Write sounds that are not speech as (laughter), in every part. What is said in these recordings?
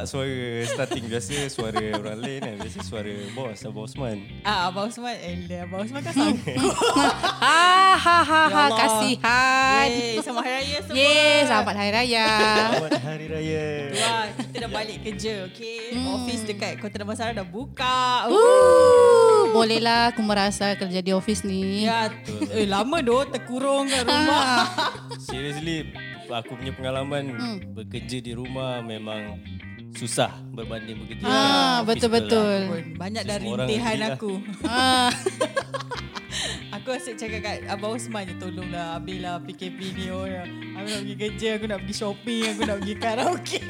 pula suara starting biasa suara orang lain kan biasa suara bos Abang Osman ah, Abang Osman. Eh, Abang Osman kan sangkut. (laughs) Ha ha ha Ya ha kasihan. Yeay, selamat Hari Raya semua. Yeay, selamat Hari Raya. Selamat Hari Raya Wah, kita dah balik kerja, okay? Hmm. Office dekat Kota Damansara dah buka. Uh, bolehlah aku merasa kerja di office ni. Ya, eh, lama doh terkurung kat rumah. (laughs) Seriously aku punya pengalaman hmm. bekerja di rumah memang susah berbanding bekerja Ah, kat office betul-betul. Pun banyak dari orang rintihan lah. aku. (laughs) Ah, (laughs) Aku asyik cakap kat Abang Osman je tolonglah habislah PKP ni orang. Aku nak pergi kerja, aku nak pergi shopping, aku nak pergi karaoke.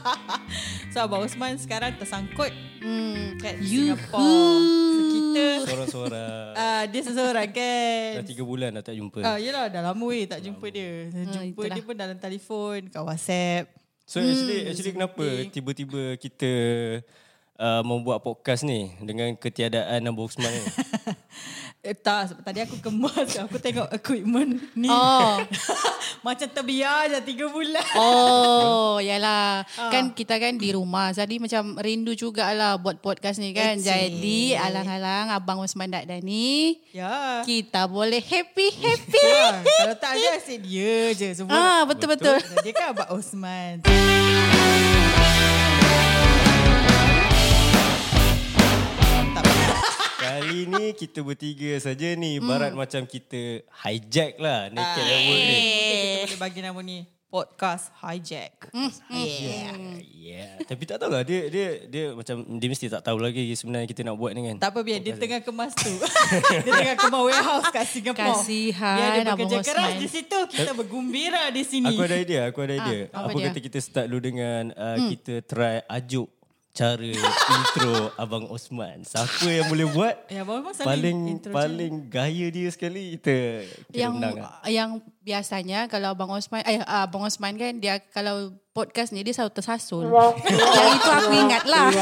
(laughs) so Abang Osman sekarang tersangkut hmm. kat Yuhu. Singapore. So kita Seorang-seorang uh, dia seseorang kan. Dah tiga bulan dah tak jumpa Ah, yelah dah lama weh tak jumpa dia. Jumpa itulah. dia pun dalam telefon, kat WhatsApp. So actually actually kenapa tiba-tiba kita uh, membuat podcast ni dengan ketiadaan Abang Osman ni? (laughs) Eh, tak, sebab tadi aku kemas. Aku tengok equipment ni. Oh. (laughs) Macam terbiar je tiga bulan. Oh, yalah. Kan kita kan di rumah. Jadi macam rindu jugalah buat podcast ni kan. Encik. Jadi alang-alang Abang Osman dak dah ni. Ya. Kita boleh happy-happy. Ha, kalau tak ada asyik dia je semua. Ah, betul-betul. Dia kan Abang Osman. Kali ni kita bertiga saja ni Barat macam kita hijack lah Naked at Work ni Kita boleh bagi nama ni podcast hijack. Yeah, yeah. Tapi tak tahulah dia dia dia macam dia mesti tak tahu lagi sebenarnya kita nak buat ni kan. Tak apa biar dia tengah kemas tu. (laughs) dia tengah kemas warehouse kat Singapore. Kasihan Biar dia Abang bekerja keras Osman. di situ. Kita bergumbira di sini. Aku ada idea, aku ada idea. Ah, apa apa dia? kata kita start dulu dengan uh, kita try ajuk cara intro Abang Osman. Siapa yang boleh buat? Ya, Abang Osman paling intro paling gaya dia sekali kita kita yang undang. lah. yang biasanya kalau Abang Osman eh ah, Abang Osman kan dia kalau podcast ni dia selalu tersasul. yang itu aku ingat lah.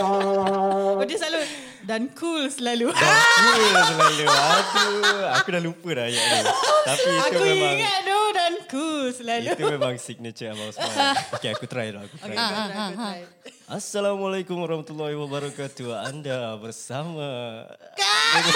Oh, dia selalu dan cool selalu. Cool selalu. Aduh, aku dah lupa dah ayat ni. Tapi itu Aku memang ingat cool selalu. itu memang signature Abang Osman. (laughs) Okay, aku try lah. Aku try. Okay, try, kau try. Assalamualaikum warahmatullahi wabarakatuh. Anda bersama. Aduh.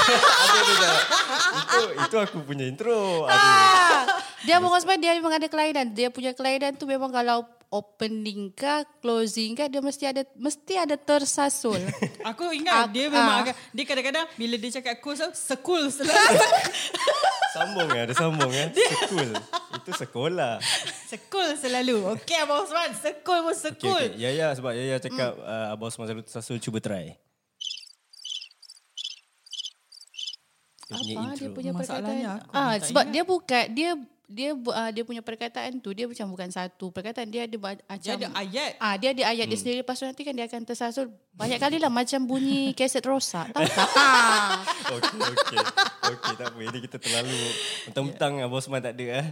Itu itu aku punya intro. Aduh. Ah, dia Abang Osman dia memang ada kelainan. Dia punya kelainan tu memang kalau opening ke closing ke dia mesti ada mesti ada tersasul. Aku ingat Ah, dia memang ah. agak dia kadang-kadang bila dia cakap cool so sekul selalu. (laughs) Sambung ya, ada sambung ya. Sekul. Itu sekolah. sekul selalu. Okey Abang Osman, sekul pun Okay, sekul. okay. Ya, ya. Sebab Yaya cakap uh, Abang Osman selalu tersasul. Cuba try. Dia punya Apa intro. dia punya Masalahnya perkataan? aku Ah sebab ingat. dia bukan dia dia ah, dia punya perkataan tu dia macam bukan satu perkataan dia ada ba- Dia macam ada ayat. Ah dia ada ayat dia sendiri lepas tu nanti kan dia akan tersasul banyak kali lah macam bunyi kaset rosak tahu tak? Ah. (laughs) Okey, okey. Okey, tak apa. Ini kita terlalu mentang-mentang Abang Osman tak ada. Eh.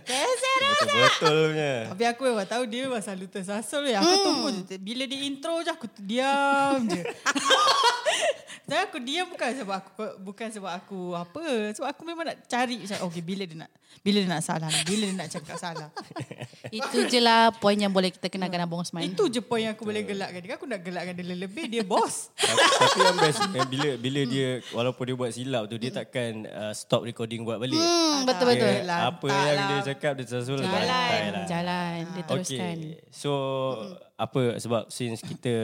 Keser. Betul-betul punya. Tapi aku memang tahu dia memang selalu tersasul. Ya. Aku tunggu je. Bila dia intro je aku diam je. (laughs) Dan aku diam bukan sebab aku bukan sebab aku apa. Sebab aku memang nak cari macam okey bila dia nak bila dia nak salah, bila dia nak cakap salah. (laughs) Itu je lah poin yang boleh kita kenakan Abang Osman. Itu je poin yang aku boleh gelakkan dia. Aku nak gelakkan dia lebih dia bos. (laughs) Tapi yang best bila bila dia walaupun dia buat silap tu dia takkan uh, stop recording buat balik. Hmm, betul betul. Dia, lah, apa tak yang lah. dia cakap dia tersasul Jalan. bantai lah. Jalan dia teruskan. Okay. So apa sebab since kita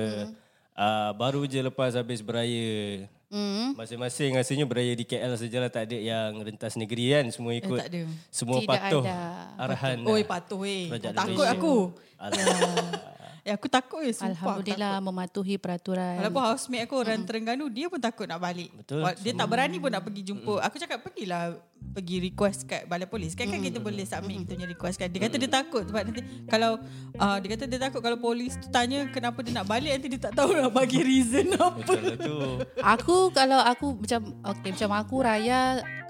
uh, baru je lepas habis beraya Hmm. Masing-masing rasanya beraya di KL sajalah tak ada yang rentas negeri kan semua ikut tak ada. semua Tidak patuh ada. arahan Oi patuh weh. Kerajaan Takut Malaysia. aku. Alhamdulillah. Eh aku takut weh sumpah. aku Alhamdulillah mematuhi peraturan. Walaupun housemate aku orang Terengganu dia pun takut nak balik. Betul. Dia tak berani pun nak pergi jumpa. Aku cakap pergilah pergi request kat balai polis. Kan, kan kita boleh submit kita punya request kan. Dia kata dia takut sebab nanti kalau uh, dia kata dia takut kalau polis tu tanya kenapa dia nak balik nanti dia tak tahu nak bagi reason (laughs) apa. Lah tu. Aku kalau aku macam okay, macam aku raya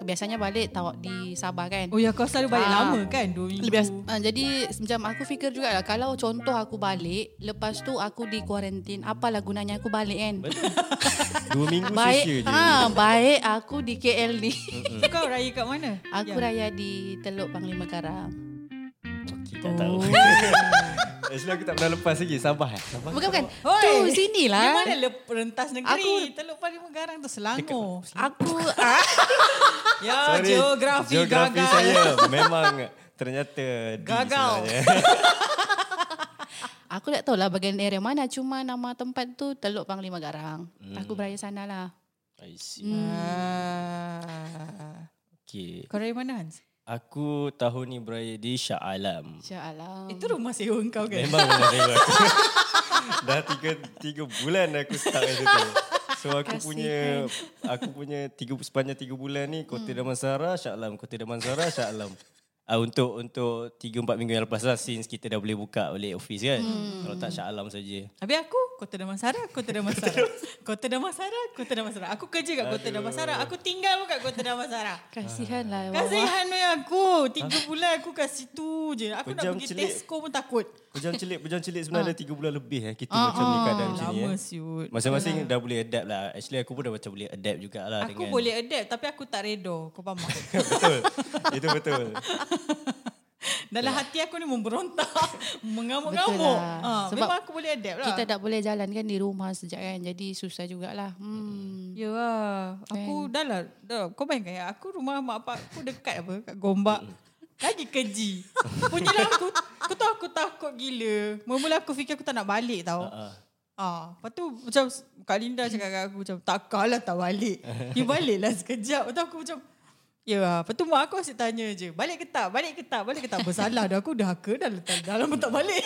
biasanya balik tahu di Sabah kan. Oh ya kau selalu balik Ah. lama kan 2 minggu. Lebih, uh, jadi macam aku fikir juga lah kalau contoh aku balik lepas tu aku di kuarantin apalah gunanya aku balik kan. Betul. (laughs) Dua minggu Baik sia-sia je. ha, baik aku di KL ni. Kau raya kat mana? Aku Ya. raya di Teluk Panglima Karang. Okay, tak tahu. (laughs) Actually aku tak pernah lepas lagi. Sabah eh? Sabah. Bukan bukan. Hoi. Tu Di sinilah. mana lep- rentas negeri? Aku- Teluk Paling Garang tu Selangor. Aku ah, (laughs) Ya, Sorry, geografi, geografi gagal. saya memang ternyata Gagal. (laughs) aku tak tahu lah bagian area mana. Cuma nama tempat tu Teluk Panglima Garang. Aku beraya sana lah. I see. Ah. Okay. Kau dari mana Hans? Aku tahun ni beraya di Shah Alam. InsyaAllah. Itu rumah sewa kau kan? Memang benar sewa aku. (laughs) Dah tiga, tiga bulan aku start kat situ. So aku punya aku punya tiga, sepanjang tiga bulan ni Kota Damansara, Shah Alam, Kota Damansara, Shah Alam. Uh, untuk untuk tiga empat minggu yang lepas lah since kita dah boleh buka balik office kan. Kalau tak Shah Alam saja. Habis aku Kota Damansara, Kota Damansara. (laughs) Kota Damansara, Kota Damansara. Aku kerja kat Kota Damansara. Aku tinggal pun kat Kota Damansara. Kasihan lah. Kasihan weh aku. Tiga bulan aku kat situ je. Aku nak Pejam pergi celik. Tesco pun takut. Pejam celik, pejam celik sebenarnya dah tiga bulan lebih eh. Kita macam ni keadaan macam ni Lama eh. siut. Masing-masing dah boleh adapt lah. Actually aku pun dah macam boleh adapt jugalah Aku dengan boleh adapt tapi aku tak redo. Kau faham tak? (laughs) betul. Itu betul. (laughs) Dalam hati aku ni memberontak. (laughs) Mengamuk-ngamuk. lah. Ha, Sebab memang aku boleh adapt lah. Kita tak boleh jalan kan di rumah sejak kan. Jadi susah jugalah. Hmm. Ya lah. Aku dah lah. Dah. Kau bayangkan ya. Aku rumah mak bapak aku dekat apa. Kat Gombak. Lagi keji. Punyalah aku. Aku tahu aku takut gila. Mula-mula aku fikir aku tak nak balik tau. Ah. Ah, lepas tu macam Kak Linda cakap kat aku macam takkanlah tak balik. You baliklah sekejap. Lepas tu aku macam Ya, lepas tu mak aku asyik tanya je. Balik ke tak? Balik ke tak? Balik ke tak? Bersalah dah aku dah ke dah letak dalam pun tak balik.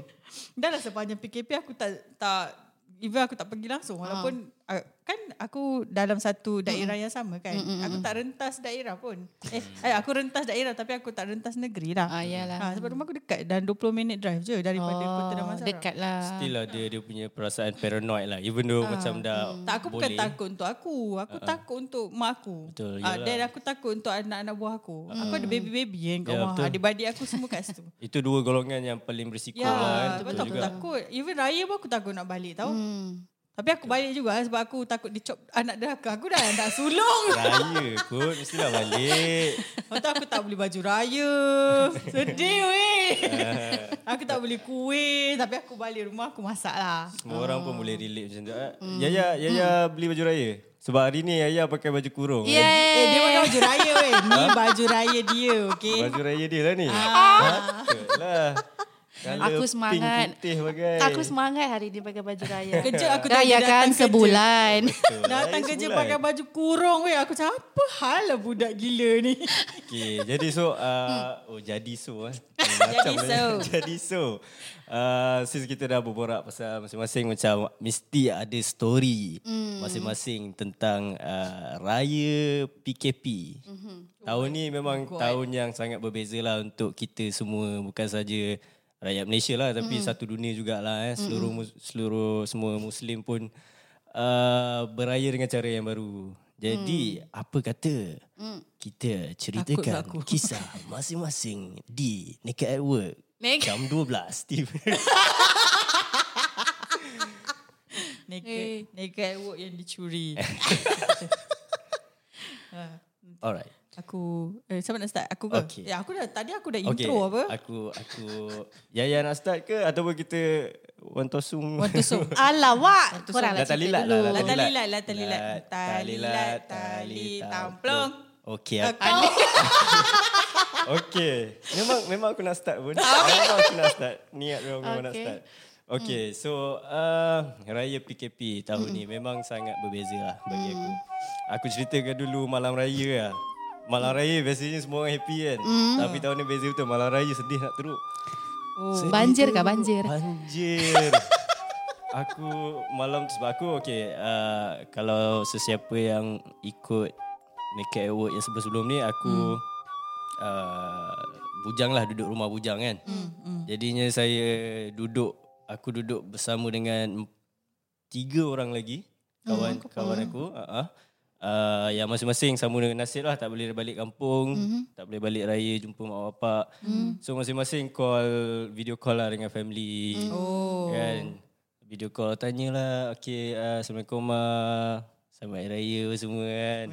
(laughs) dah lah sepanjang PKP aku tak tak even aku tak pergi langsung walaupun uh, kan aku dalam satu daerah yang sama kan. Aku tak rentas daerah pun. Eh, eh aku rentas daerah tapi aku tak rentas negeri lah. Ah, yalah. Ha, sebab rumah aku dekat dan 20 minit drive je daripada Kota Damansara. dekat lah. Still ada dia punya perasaan paranoid lah. Even though macam dah Tak aku bukan boleh. takut untuk aku. Aku uh takut untuk mak aku. Betul, dan aku takut untuk anak-anak buah aku. Aku ada baby-baby kan kat Ya, rumah. betul. Adik-adik aku semua kat situ. (laughs) Itu dua golongan yang paling berisiko ya, lah kan. betul aku takut. Even raya pun aku takut nak balik tau. Hmm. Tapi aku balik juga sebab aku takut dicop anak derhaka. Aku dah nak sulung. (laughs) Raya kot, mestilah balik. Lepas aku tak beli baju raya. (laughs) Sedih weh. (laughs) aku tak beli kuih. Tapi aku balik rumah aku masak lah. Semua orang pun boleh relate macam tu. Ah, Yaya, Yaya beli baju raya? Sebab hari ni Yaya pakai baju kurung. kan? Eh dia pakai baju raya weh. Ni baju raya dia okay. Baju raya dia lah ni. Ah. Betul lah. Aku semangat. Aku semangat hari ni pakai baju raya. (laughs) Kerja aku tak Raya datang kan kerja. sebulan. Betul. (laughs) Datang kerja sebulan. pakai baju kurung weh. Aku cakap apa hal lah budak gila ni. (laughs) Okay, jadi so, uh, oh jadi so eh. Jadi Macam so. mana? jadi so. Uh, since kita dah berborak pasal masing-masing macam mesti ada story masing-masing tentang uh, raya PKP. Tahun ni memang tahun yang sangat berbeza lah untuk kita semua bukan saja rakyat Malaysia lah tapi satu dunia jugalah eh seluruh mus- seluruh semua muslim pun uh, beraya dengan cara yang baru. Jadi apa kata kita ceritakan Takut aku. kisah masing-masing di Naked at Work (laughs) Naked- jam 12 Steve. Naked, naked work yang dicuri. (laughs) (laughs) Ha, Alright. Aku, eh, siapa nak start? Aku ke? Okay. Ya, aku dah, tadi aku dah Okay. intro apa? Aku aku Yaya nak start ke ataupun kita one tosung? Want to show. Alamak. Korang lah Dah cerita talilat dulu. lah. Lah talilat, lah talilat. Talilat, tali tamplong. Okey. Aku, (laughs) okey. Memang memang aku nak start pun. (laughs) memang aku nak start. Niat memang memang nak Okay. start. Okey, so uh, raya PKP tahun ni memang sangat berbeza lah bagi aku. Aku ceritakan dulu malam raya lah. Malam raya biasanya semua orang happy kan. Tapi tahun ni beza betul. Malam raya sedih nak teruk. Oh. Banjir kah banjir? Banjir. (laughs) aku malam tu sebab aku okay, uh, kalau sesiapa yang ikut Naked at Work yang sebelum-sebelum ni aku hmm. uh, bujang lah duduk rumah bujang kan. Hmm, hmm. Jadinya saya duduk aku duduk bersama dengan tiga orang lagi kawan hmm. kawan aku. Uh-huh. Uh, yang masing-masing sama dengan nasib lah tak boleh balik kampung mm-hmm. tak boleh balik raya jumpa mak bapak mm. so masing-masing call video call lah dengan family Oh. kan video call tanyalah okey uh, assalamualaikum uh, Selamat Hari Raya semua kan.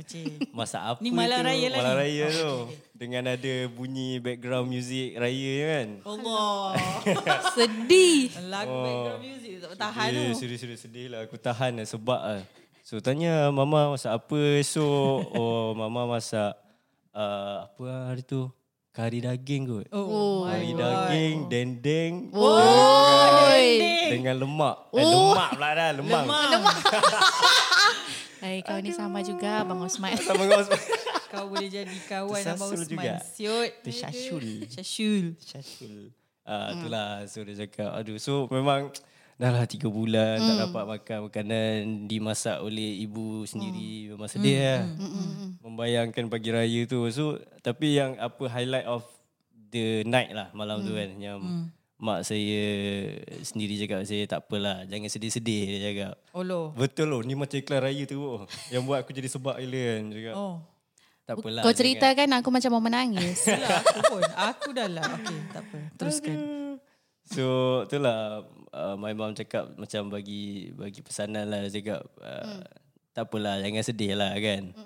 Masak apa Ni malam tu? raya lah Malam ni. raya tu. Dengan ada bunyi background music raya kan. Allah. (laughs) Sedih. Lagu Oh. background music tak bertahan Sedih, tu. sedih, sedih, sedih lah. Aku tahan lah sebab lah. So tanya mama masak apa esok. (laughs) oh mama masak uh, apa lah hari tu. Kari daging kot. Oh, Kari daging, dendeng. Oi. Dengan lemak. Eh, lemak pula dah. Lemak. Lemak. (laughs) Hai, kau ni sama juga Bang Osman. (laughs) Sama dengan Osman. Kau boleh jadi kawan Abang Tersasul Osman. juga. Siut. Syashul. Syashul. Syashul. Ah, itulah. So dia cakap, aduh. So memang dah lah tiga bulan tak dapat makan makanan dimasak oleh ibu sendiri. Memang sedih lah. Membayangkan pagi raya tu. So tapi yang apa highlight of the night lah malam tu kan. Yang mak saya sendiri cakap saya tak apalah. Jangan sedih-sedih dia cakap. Oh lo. Betul loh, ni macam iklan raya tu. oh. Yang buat aku jadi sebab gila kan. Dia Cakap, Oh. tak apalah. Kau jangan- ceritakan aku macam mau menangis. Itulah aku pun. Aku dah lah. Okey, tak apa. Teruskan. So itulah uh, my mom cakap macam bagi bagi pesanan lah dia cakap uh, tak apalah jangan sedih lah kan.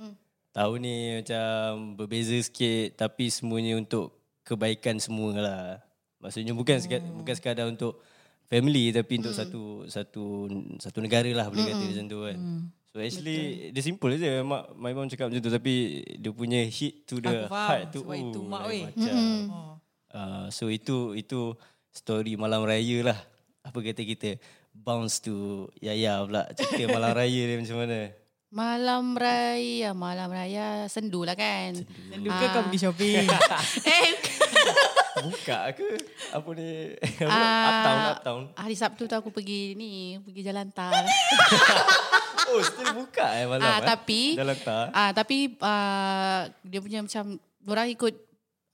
Tahun ni macam berbeza sikit tapi semuanya untuk kebaikan semua lah. Maksudnya bukan sekadar, bukan sekadar untuk family tapi untuk satu satu satu negara lah boleh kata macam tu kan. So actually dia simple je mak my mom cakap macam tu tapi dia punya hit to the Aku faham, heart tu. sebab itu oh, mak, weh. Macam. Oh. Uh, so itu itu story malam raya lah. Apa kata kita bounce to Yaya pula cerita malam raya dia macam mana. Malam raya, malam raya sendu lah kan. Dan Luka kau pergi shopping. (laughs) eh, (laughs) Buka ke? Apa ni? Apa? Ah. uptown, uptown. hari Sabtu tu aku pergi ni, pergi jalan tar. (laughs) Oh, still buka eh malam Ah, eh? tapi- Dalam tak? Ah tapi uh, dia punya macam orang ikut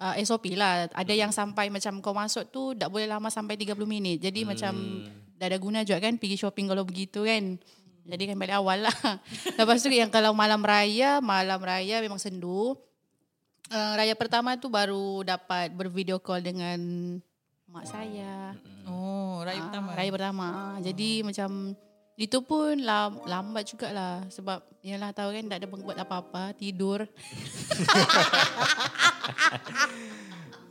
uh, SOP lah. Ada yang sampai macam kau masuk tu tak boleh lama sampai 30 minit. Jadi hmm. macam dah ada guna juga kan pergi shopping kalau begitu kan. Jadi kan balik awal lah. (laughs) Lepas tu yang kalau malam raya, malam raya memang sendu. Uh, raya pertama tu baru dapat bervideo call dengan mak saya. Oh, raya Ah, pertama. Raya pertama. Ah, Jadi macam itu pun lam, lambat jugalah sebab yalah tahu kan tak ada buat apa-apa, tidur. (laughs)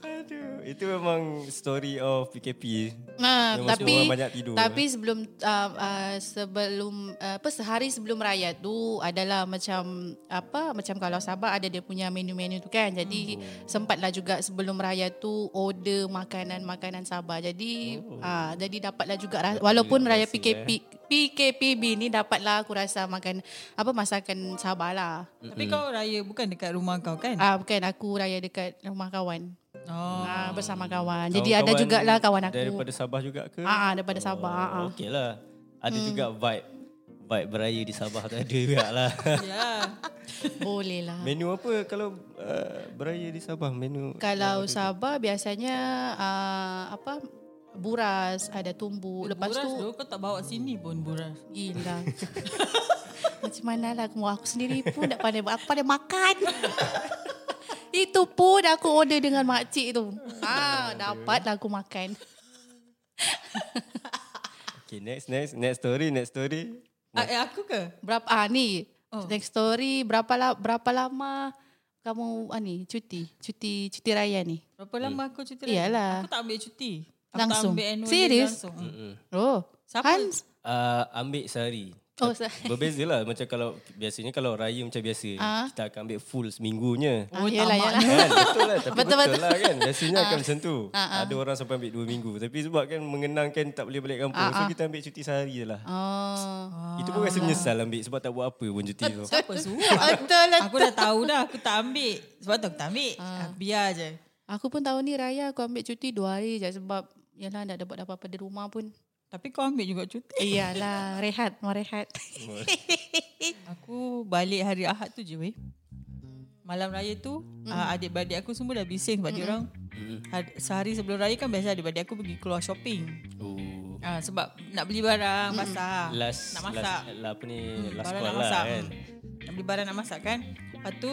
Aduh, itu memang story of PKP. Nah, Memang tapi banyak tidur, tapi sebelum uh, uh, sebelum uh, apa sehari sebelum raya tu adalah macam apa macam kalau Sabah ada dia punya menu-menu tu kan. Jadi Hmm. sempatlah juga sebelum raya tu order makanan-makanan Sabah. Jadi Oh. uh, jadi dapatlah juga ra- walaupun raya PKP PKPB ni dapatlah aku rasa makan apa masakan Sabah lah. Tapi kau raya bukan dekat rumah kau kan? Ah bukan aku raya dekat rumah kawan. Oh. Ah bersama kawan. Jadi ada Kawan-kawan jugalah kawan aku. Daripada Sabah juga ke? Ah, ah, daripada Sabah. Ah, ah. Okey lah. Ada Hmm. juga vibe. Vibe beraya di Sabah tu ada juga lah. (laughs) Ya. (laughs) Boleh lah. Menu apa kalau uh, beraya di Sabah? Menu Kalau Sabah biasanya uh, apa buras, ada tumbuk. Lepas buras tu tu kau tak bawa sini pun buras. gila. (laughs) Macam mana lah aku, aku sendiri pun tak pandai aku pandai makan. Itu pun aku order dengan makcik tu. Ah, dapatlah aku makan. (laughs) Okay, next, next, next story, next story. Ah, eh, aku ke? Berapa ah ni Oh. next story berapa la, berapa lama kamu ah ni cuti cuti cuti raya ni? Berapa lama aku cuti? Iyalah. Aku tak ambil cuti. Aku Langsung? tak ambil annual Serius? langsung. Mm-mm. Oh, Siapa? Hans. Uh, ambil sehari. Oh, Berbeza lah macam kalau biasanya kalau raya macam biasa Ah. kita akan ambil full seminggunya. Ah, Oh, yalah, yalah. kan betul lah tapi Betul, betul, betul. lah kan biasanya akan macam tu Ah, ah. ada orang sampai ambil dua minggu tapi sebab kan mengenangkan tak boleh balik kampung Ah, so ah. kita ambil cuti sehari je lah Oh. itu pun rasa menyesal ambil sebab tak buat apa pun cuti tu Siapa suruh? (laughs) Betul lah. Aku dah tahu dah aku tak ambil. Sebab tu aku tak ambil. Ah. Aku biar je. Aku pun tahun ni raya aku ambil cuti dua hari je sebab yalah tak ada buat apa-apa di rumah pun. Tapi kau ambil juga cuti. Iyalah, rehat, mau rehat. (laughs) Aku balik hari Ahad tu je weh. Malam raya tu mm. uh, adik-beradik aku semua dah bising sebab mm. diorang had- sehari sebelum raya kan biasa adik-beradik aku pergi keluar shopping. oh Uh, sebab nak beli barang basah. last nak masak. last, lah apa ni last barang call nak lah masak. kan Nak beli barang nak masak kan. Lepas tu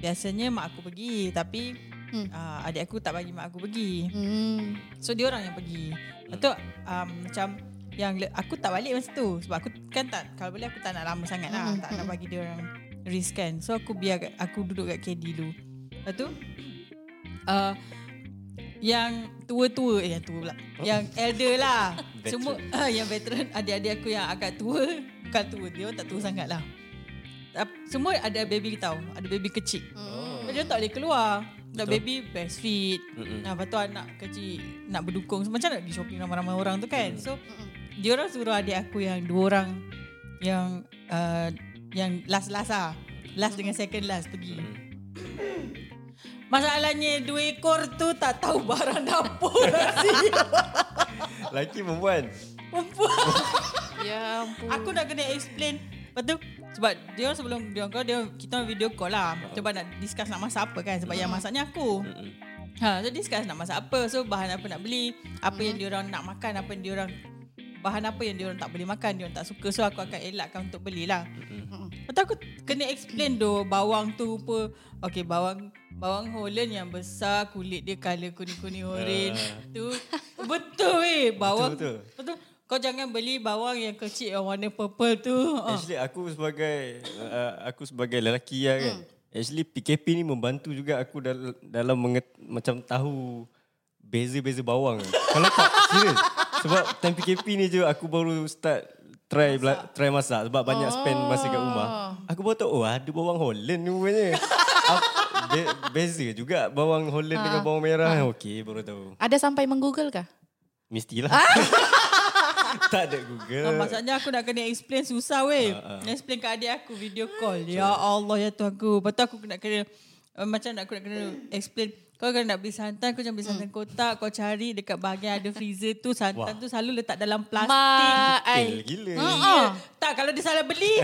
biasanya mak aku pergi tapi Hmm. uh, adik aku tak bagi mak aku pergi. Hmm. So dia orang yang pergi. Lepas tu um, macam yang aku tak balik masa tu. Sebab aku kan tak kalau boleh aku tak nak lama sangat lah. Tak nak bagi dia orang risk kan. So aku biar kat- aku duduk kat KD dulu. Lepas tu (clears throat) uh, yang tua-tua eh yang tua pula. Yang (laughs) elder lah. Semua uh, (laughs) yang veteran. Adik-adik aku yang agak tua. Bukan tua dia orang tak tua sangat lah. Semua ada baby tau ada baby kecil. Hmm. dia tak boleh keluar nak baby breastfeed Mm-mm. Nah, lepas tu anak kecil nak berdukung. So, macam nak pergi shopping ramai-ramai orang tu kan. So, dia orang suruh adik aku yang dua orang yang uh, yang last-last lah. Last dengan second last pergi. Masalahnya dua ekor tu tak tahu barang dapur nasi. Laki perempuan. Perempuan. Ya ampun. Aku nak kena explain. Lepas tu sebab dia orang sebelum dia orang call dia kita video call lah. Sebab nak discuss nak masak apa kan sebab yang masaknya aku. Mm-mm. Ha, so discuss nak masak apa. So bahan apa nak beli, apa yang dia orang nak makan, apa yang dia orang bahan apa yang dia orang tak boleh makan, dia orang tak suka. So aku akan elakkan untuk belilah. Lepas tu aku kena explain doh bawang tu apa. Okay, bawang bawang Holland yang besar, kulit dia color kuning-kuning orange. tu betul weh, bawang. Betul, Betul. betul. Kau jangan beli bawang yang kecil yang warna purple tu. Ha. Actually aku sebagai uh, aku sebagai lelaki lah kan. Actually PKP ni membantu juga aku dal- dalam menget- macam tahu beza-beza bawang. Kalau tak serius. Sebab time PKP ni je aku baru start try masak. try masak sebab banyak spend masa kat rumah. Aku baru tahu oh ada bawang Holland ni rupanya. Ah, Be- beza juga bawang Holland dengan bawang merah. Okey baru tahu. Ada sampai menggoogle kah? Mestilah. (laughs) tak ada Google. Ha, maksudnya aku nak kena explain susah weh. Ah, Uh, explain kat adik aku video call. Ya Allah ya Tuhan aku. Lepas tu aku nak kena uh, macam nak aku nak kena explain kau kalau nak beli santan kau jangan beli santan kotak kau cari dekat bahagian ada freezer tu santan Wah. tu selalu letak dalam plastik. Ma, Detail ai. gila. Ya. Tak kalau dia salah beli.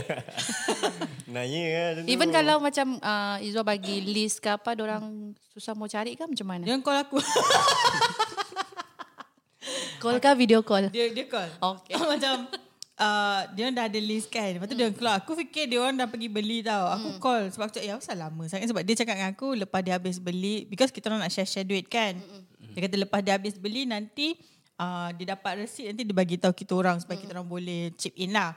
(laughs) Nanya lah dulu. Even kalau macam uh, Izwa bagi list ke apa, orang susah mau cari ke macam mana? dia call aku. (laughs) Call ke video call? dia dia call. Okay. (laughs) macam uh, dia dah ada list kan. Lepas tu dia orang keluar. Aku fikir dia orang dah pergi beli tau. Aku call sebab aku cakap, ya asal lama sangat. Sebab dia cakap dengan aku lepas dia habis beli. Because kita orang nak share-share duit kan. Dia kata lepas dia habis beli nanti uh, dia dapat resit nanti dia bagi tahu kita orang supaya kita orang boleh chip in lah.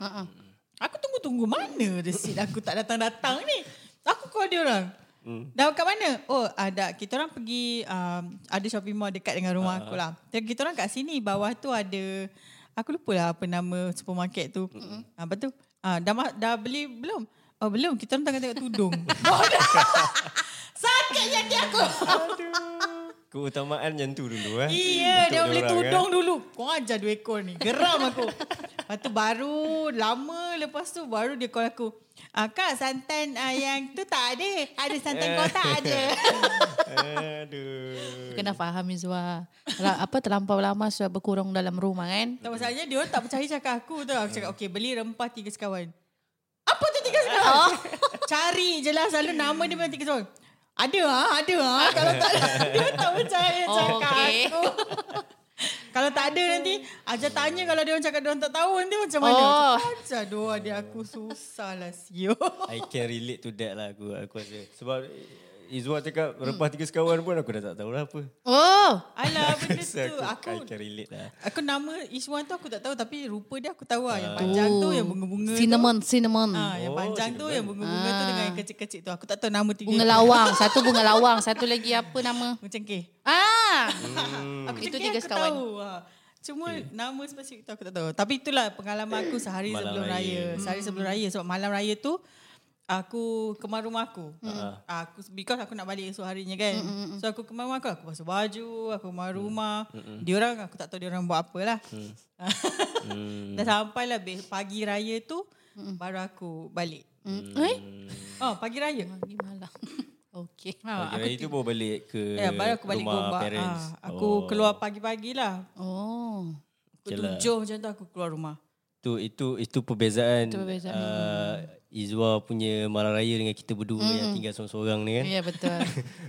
Aku tunggu-tunggu mana resit aku tak datang-datang ni. Aku call dia orang. Hmm. Dah kat mana? Oh, ada kita orang pergi um, ada shopping mall dekat dengan rumah uh-huh. aku lah. Dan kita orang kat sini bawah tu ada aku lupa lah apa nama supermarket tu. Mm-hmm. Ah, lepas tu ah, dah dah beli belum? Oh belum, kita orang tengah tengok tudung. oh, (laughs) dah. (laughs) Sakit hati aku. Keutamaan yang tu dulu eh. Iya, dia diorang, tudung dulu. Kau ajar dua ekor ni. Geram aku. Lepas tu baru lama lepas tu baru dia call aku. Ah, Kak santan ah, yang tu tak ada. Ada santan kau tak ada. (laughs) Aduh. Kena faham Izwa. Apa terlampau lama sudah berkurung dalam rumah kan? Tak masalahnya dia orang tak percaya cakap aku tu. Aku cakap okey beli rempah tiga sekawan. Apa tu tiga sekawan? Cari je lah selalu nama dia memang tiga sekawan. Ada ah, ada ah. (laughs) Kalau tak ada, dia (laughs) tak percaya cakap Okey. aku. (laughs) Kalau tak ada nanti Ajar tanya kalau dia orang cakap dia orang tak tahu nanti macam mana. Oh. Ajar doa dia aku susah lah sio. I can relate to that lah aku, aku rasa. Sebab Izwa cakap rempah tiga sekawan pun aku dah tak tahu lah apa. Oh, (laughs) Alah benda (laughs) tu aku, aku I can relate lah. aku nama Iswan tu aku tak tahu tapi rupa dia aku tahu lah yang panjang tu yang bunga-bunga tu. cinnamon, cinnamon. Ah, yang Oh, panjang tu cinnamon. yang bunga-bunga tu dengan yang kecil-kecil tu. Aku tak tahu nama tiga. Bunga lawang. (laughs) Satu bunga lawang. Satu lagi apa nama? Macam ke. Ah, Hmm. Aku Itu cakap tiga aku sekawan. tahu. Ha. Cuma nama spesifik tu aku tak tahu. Tapi itulah pengalaman aku sehari Malam sebelum raya. raya. Sehari sebelum raya. Sebab malam raya tu aku kemar rumah aku. Ah. Aku because aku nak balik esok harinya kan. So aku kemar rumah aku, aku basuh baju, aku kemar rumah. Dia orang aku tak tahu dia orang buat apa lah. Hmm. (laughs) Dah sampai lah be- pagi raya tu baru aku balik. Hmm. eh? Oh, pagi raya. Pagi malam. (laughs) Okey. Ha, Pagi raya tu baru balik ke Ya, baru aku balik rumah Gombak. parents. Ah, aku Oh. keluar pagi-pagi lah. Oh. Pukul Okay tujuh macam tu aku keluar rumah. Tu itu itu perbezaan, Itu perbezaan. Uh, Izwa punya malam raya dengan kita berdua Hmm. yang tinggal seorang-seorang ni kan. Ya betul.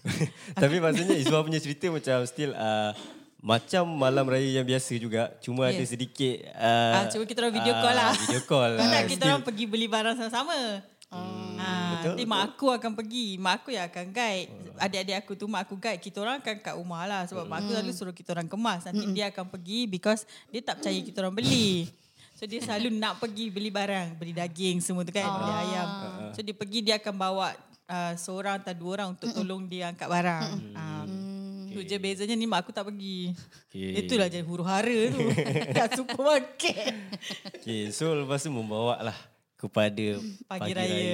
(laughs) Tapi maksudnya Izwa punya cerita macam still uh, macam malam raya yang biasa juga. Cuma ada Yes. sedikit uh, Ah, cuma kita orang video call lah. Video call. (laughs) Ah, tak kita orang pergi beli barang sama-sama. Ah, nanti mak aku akan pergi. Mak aku yang akan guide. Adik-adik aku tu mak aku guide. Kita orang akan kat rumah lah. Sebab mak aku selalu suruh kita orang kemas. Nanti dia akan pergi because dia tak percaya kita orang beli. (laughs) So dia selalu (laughs) nak pergi beli barang. Beli daging semua tu kan. Beli ayam. So dia pergi dia akan bawa uh, seorang atau dua orang untuk tolong dia angkat barang. Ah, Tu je bezanya ni mak aku tak pergi. Okay. Itulah je huru hara tu. (laughs) kat supermarket. Okay, so lepas tu membawa lah kepada Pagi raya.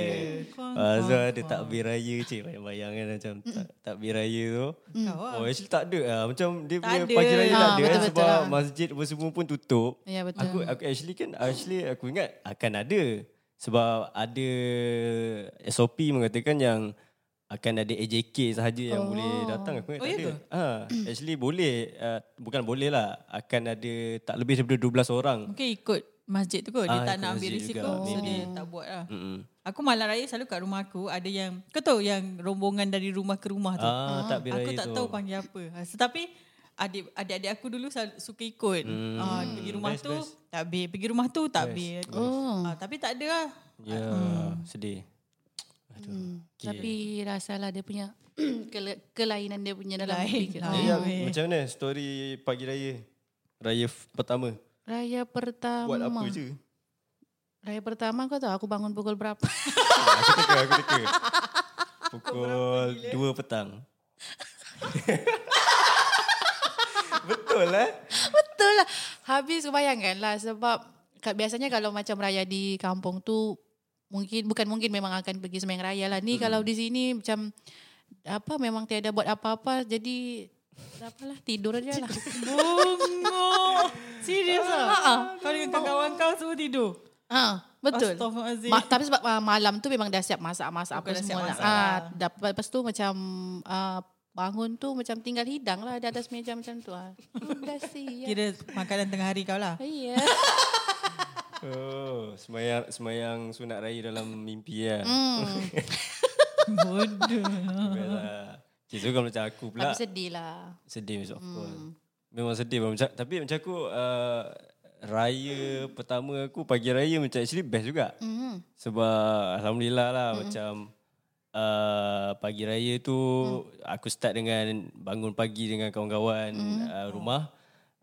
Kuang, Ah, so kuang, ada takbir raya cik bayang-bayang kan macam tak, takbir raya tu. Lah. Oh actually tak ada lah. Macam dia Tak punya ada. pagi raya tak Ah, ada kan betul-betul sebab lah. masjid apa semua pun tutup. Ya, betul. Aku aku actually kan actually aku ingat akan ada sebab ada SOP mengatakan yang akan ada AJK sahaja yang boleh datang aku ingat Oh, tak ya ada. ke? Ha, actually boleh uh, bukan boleh lah akan ada tak lebih daripada 12 orang. Mungkin ikut masjid tu kot. Dia Ah, tak nak ambil risiko. juga, So maybe. dia tak buat lah. Mm-mm. Aku malam raya selalu kat rumah aku ada yang kau tahu yang rombongan dari rumah ke rumah tu. Ah, takbir aku tak tu. tahu panggil apa. Tetapi adik adik-adik aku dulu suka ikut. Hmm. Ah, pergi rumah Best, tu best. takbir, pergi rumah tu takbir. Oh. Ah, tapi tak ada lah. Ya, sedih. Aduh. Hmm. Okay. Tapi rasalah dia punya (clears throat) kelainan dia punya dalam Lain. fikir. Lain. Ah, weh. macam mana story pagi raya? Raya f- pertama. Raya pertama. Buat apa je? Raya pertama kau tahu aku bangun pukul berapa? (laughs) aku teka, aku teka. Pukul 2 petang. (laughs) Betul lah. Betul lah. Habis kau bayangkan lah sebab biasanya kalau macam raya di kampung tu mungkin bukan mungkin memang akan pergi sembahyang raya lah. Ni kalau di sini macam apa memang tiada buat apa-apa jadi apalah tidur aja lah. Bungo. Serius ah? Kau dengan kawan kau semua tidur? ha, betul. Ma- tapi sebab uh, malam tu memang dah siap masak-masak apa semua lah. masak Ah, lah. dapat lepas tu macam uh, bangun tu macam tinggal hidang lah di atas meja macam tu ah. Hmm, dah siap. Kira makanan tengah hari kau lah. Iya. (laughs) Oh, semayang, semayang sunat raya dalam mimpi lah. Hmm. (laughs) Bodoh. Okay, so kalau macam aku pula. Tapi sedih lah. Sedih of course. Memang sedih macam tapi macam aku uh, raya pertama aku pagi raya macam actually best juga. Mm. Sebab alhamdulillah lah macam uh, pagi raya tu aku start dengan bangun pagi dengan kawan-kawan uh, rumah.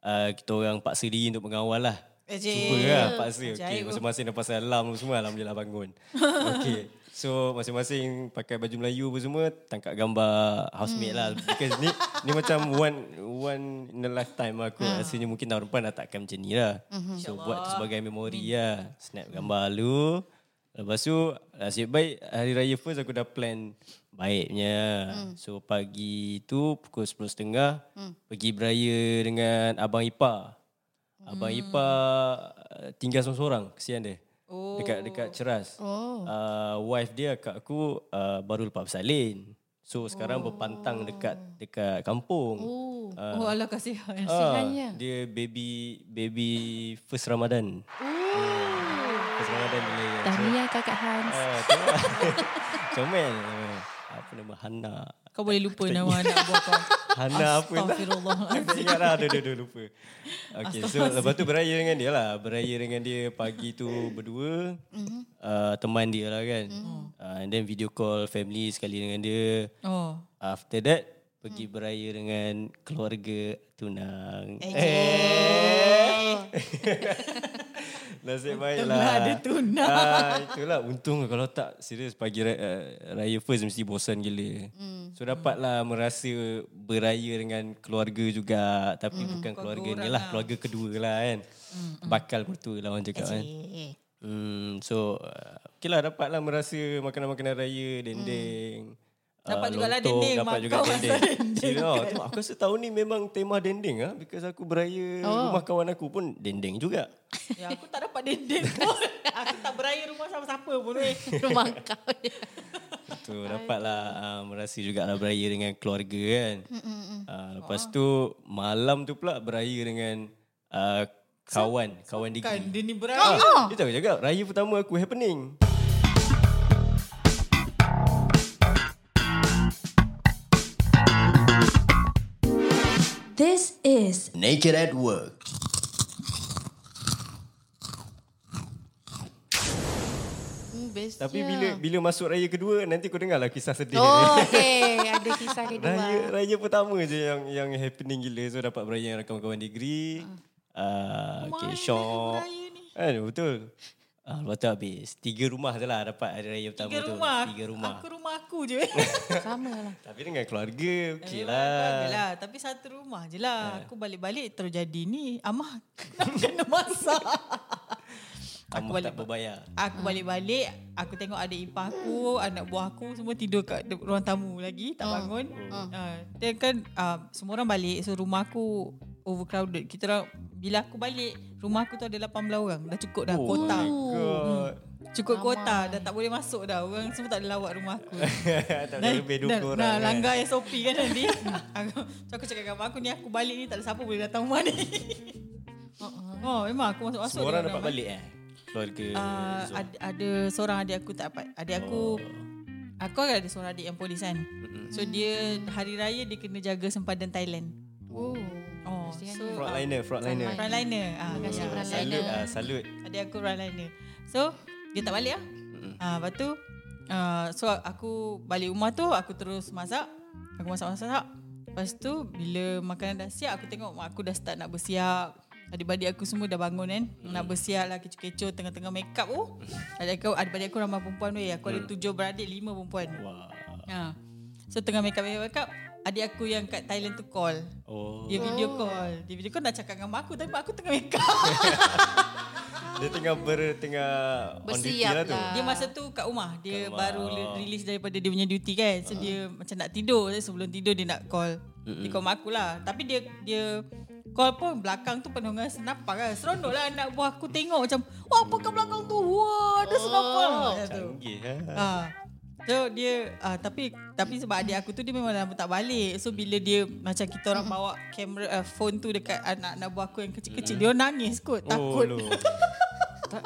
Uh, kita orang paksa diri untuk mengawal lah. Cuba lah paksa. Okay, masing-masing dah pasal alarm tu semua alhamdulillah bangun. (laughs) okay. So masing-masing pakai baju Melayu apa semua tangkap gambar housemate lah because ni ni macam one one in a lifetime aku rasanya mungkin tahun depan dah takkan macam ni lah. So buat tu sebagai memori lah. Snap gambar lu. Lepas tu nasib baik hari raya first aku dah plan baiknya. So pagi tu pukul 10.30 pergi beraya dengan abang ipar. Abang ipar uh, tinggal seorang-seorang kesian dia. Oh. Dekat dekat Ceras. Oh. Uh, wife dia kat aku uh, baru lepas bersalin. So sekarang berpantang dekat dekat kampung. Oh. Uh, Oh Allah kasihan. (laughs) ah, kasihannya. dia baby baby first Ramadan. Oh. First Ramadan bila ya. So, Tahniah kakak Hans. ah, lah. (laughs) Comel. Apa nama Hana. Kau boleh lupa nama (laughs) anak buah kau. Hana apa lah. Astagfirullahaladzim. Tak ingat lah, aduh, aduh, aduh, lupa. Okay, so lepas tu beraya dengan dia lah. Beraya dengan dia pagi tu berdua. Uh, teman dia lah kan. Uh, and then video call family sekali dengan dia. Oh. After that, pergi beraya dengan keluarga tunang. Eh. (laughs) Nasib baik lah. ada tunang. Ah, itulah untung kalau tak serius pagi raya, uh, raya first mesti bosan gila. Hmm. So dapatlah merasa beraya dengan keluarga juga tapi bukan keluarga ni lah, keluarga kedua lah kan. Hmm, Bakal mertua lah orang cakap kan. Hmm, so uh, okay lah dapatlah merasa makanan-makanan raya, dendeng. Dapat ah, jugalah lontong, dendeng, Dapat mak juga dendeng Serius, tu aku rasa tahun ni memang tema dendeng ah because aku beraya Oh. rumah kawan aku pun dendeng juga. (laughs) Ya, aku tak dapat dendeng pun. (laughs) aku tak beraya rumah siapa-siapa pun. (laughs) Rumah kau. Tu dapatlah uh, merasa jugalah beraya dengan keluarga kan. Uh, lepas tu malam tu pula beraya dengan uh, kawan, kawan Kan degree. dia ni beraya. Ah, dia tahu cakap raya pertama aku happening. This is Naked at work. best. Tapi bila bila masuk raya kedua nanti kau dengarlah kisah sedih. Oh, okay. Ada kisah kedua. Raya raya pertama je yang yang happening gila so dapat beraya dengan kawan-kawan degree. Ah, uh, raya ni? Kan betul. Ah, lepas tu habis. Tiga rumah je lah dapat hari raya pertama Tiga tu. rumah. Tiga rumah. Aku rumah aku je. (laughs) Sama lah. Tapi dengan keluarga okey Eh, lah. lah. Tapi satu rumah je lah. Aku balik-balik terus jadi ni. Amah (laughs) kena masak. (laughs) Aku balik- tak berbayar. Aku balik-balik, aku tengok adik ipar aku, anak buah aku semua tidur kat ruang tamu lagi, tak bangun. Uh. Dia kan uh, semua orang balik, so rumah aku overcrowded. Kita orang, bila aku balik, rumah aku tu ada 18 orang. Dah cukup dah, Oh kota. my god. Cukup kota, dah tak boleh masuk dah. Orang semua tak ada lawat rumah aku. (laughs) tak boleh lebih dua dah, orang. Nah, kan. langgar SOP kan nanti. (laughs) aku, so aku cakap dengan aku ni aku balik ni tak ada siapa boleh datang rumah ni. oh, memang aku masuk-masuk. Semua orang dapat balik eh? Keluarga. Uh, Zul. ada, ada seorang adik aku tak dapat. Adik aku aku kan ada seorang adik yang polis kan. So dia hari raya dia kena jaga sempadan Thailand. Oh. Oh, Kesian so dia. Frontliner, frontliner. frontliner. Ah, Terima kasih, ah, frontliner. Salut, ah, salut. Adik aku frontliner. So dia tak balik ah. Ah, lepas tu uh, so aku balik rumah tu aku terus masak. Aku masak-masak. Lepas tu bila makanan dah siap aku tengok mak aku dah start nak bersiap. Adik-adik aku semua dah bangun kan. Nak bersiap lah kecoh-kecoh tengah-tengah make up tu. Adik aku adik-adik aku ramai perempuan weh. Aku ada tujuh beradik, lima perempuan. Wah. Ha. So tengah make up make up adik aku yang kat Thailand tu call. Oh. Dia video call. Dia video call nak cakap dengan mak aku tapi mak aku tengah make up. (laughs) Dia tengah ber tengah on duty Bersiap lah tu. lah. Dia masa tu kat rumah. Dia Kat rumah. baru Oh. li- release daripada dia punya duty kan. So dia macam nak tidur. So, sebelum tidur dia nak call. Dia call mak aku lah. Tapi dia dia call pun belakang tu penuh dengan senapan kan. Seronok lah anak buah aku tengok macam. Wah apa kat belakang tu? Wah ada senapan. Macam tu. Canggih ha. Ha. So dia uh, tapi tapi sebab adik aku tu dia memang lama tak balik. So bila dia macam kita orang bawa kamera uh, phone tu dekat anak-anak buah aku yang kecil-kecil dia nangis kot takut. Oh, lo. (laughs) tak,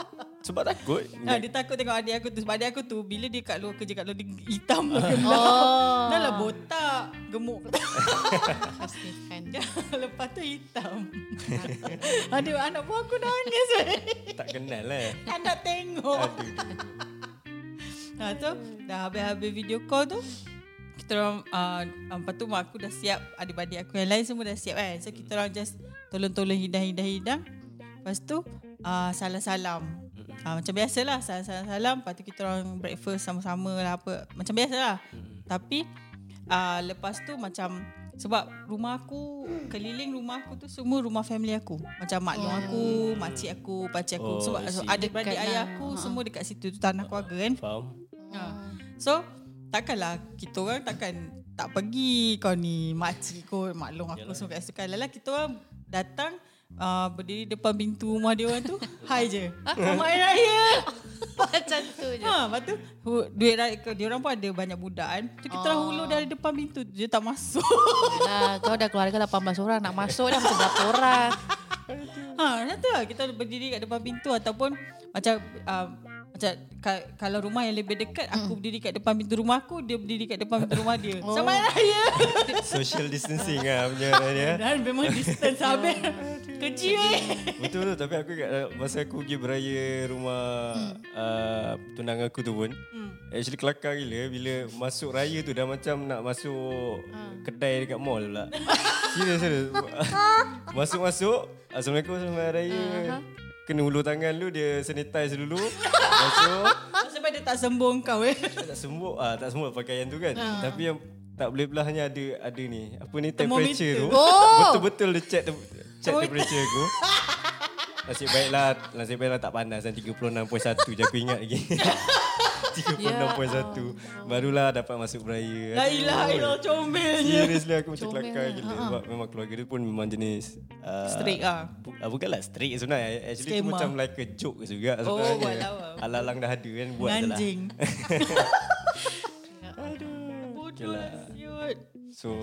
sebab takut. Ha, dia takut tengok adik aku tu Sebab adik aku tu Bila dia kat luar kerja kat luar Dia hitam (laughs) lah oh. Dah lah botak Gemuk (laughs) Pastikan. Lepas tu hitam Aduh anak buah aku nangis tak kenal lah. Anak tengok Aduh. Ha tu Dah habis-habis video call tu Kita orang uh, Lepas tu mak aku dah siap Adik-adik aku yang lain semua dah siap kan. So kita orang just Tolong-tolong hidang-hidang-hidang. Lepas tu uh, Salam-salam. Uh, Macam biasalah Salam-salam. Lepas tu kita orang breakfast sama-sama lah apa Macam biasalah. Tapi uh, Lepas tu macam sebab rumah aku Keliling rumah aku tu Semua rumah family aku. Macam mak long aku Makcik aku Pakcik aku. Oh, Sebab adik-beradik Dekat ayah lah. aku Semua dekat situ tu Tanah keluarga kan. Faham? Ha. So takkanlah kita orang takkan tak pergi kau ni makcik kot, maklum aku semua kat situ kan. Lala kita orang datang uh, berdiri depan pintu rumah dia orang tu. (laughs) Hai je. Selamat Hari Raya. (laughs) Macam tu je. Ha, lepas tu duit raya dia orang pun ada banyak budak kan. Tu kita orang hulur dari depan pintu dia tak masuk. Lah, kau dah keluarga 18 orang nak masuk dah macam berapa orang. (laughs) ha, macam tu lah kita berdiri kat depan pintu ataupun macam uh, macam ka- kalau rumah yang lebih dekat aku berdiri kat depan pintu rumah aku dia berdiri kat depan pintu rumah dia. Selamat Hari Raya. (laughs) Social distancing lah punya dia. (laughs) Dan memang distance habis. Kecil weh. Betul tu tapi aku ingat uh, masa aku pergi beraya rumah uh, tunang aku tu pun actually kelakar gila bila masuk raya tu dah macam nak masuk kedai dekat mall pula. (laughs) serius serius. Masuk-masuk Assalamualaikum selamat hari raya. Kena hulur tangan dulu dia sanitize dulu. (laughs) Masuk Sebab dia tak sembung kau eh. tak sembuh ah tak sembuh pakaian tu kan. Tapi yang tak boleh belah hanya ada ada ni. Apa ni Thermometer. temperature tu. Oh! Betul-betul dia check check Oh. temperature aku. (laughs) Nasib baiklah, nasib baiklah tak panas dan 36.1 je aku ingat lagi. (laughs) 36.1 Barulah dapat masuk beraya. La ilaha illallah comelnya. Seriously aku macam Comel. kelakar gila. Sebab memang keluarga dia pun memang jenis uh, Strict ah. bu, uh, Bukanlah strict sebenarnya. Actually tu macam like a joke juga Oh, sebenarnya. walau. Alang-alang dah ada kan Buat je lah (laughs) So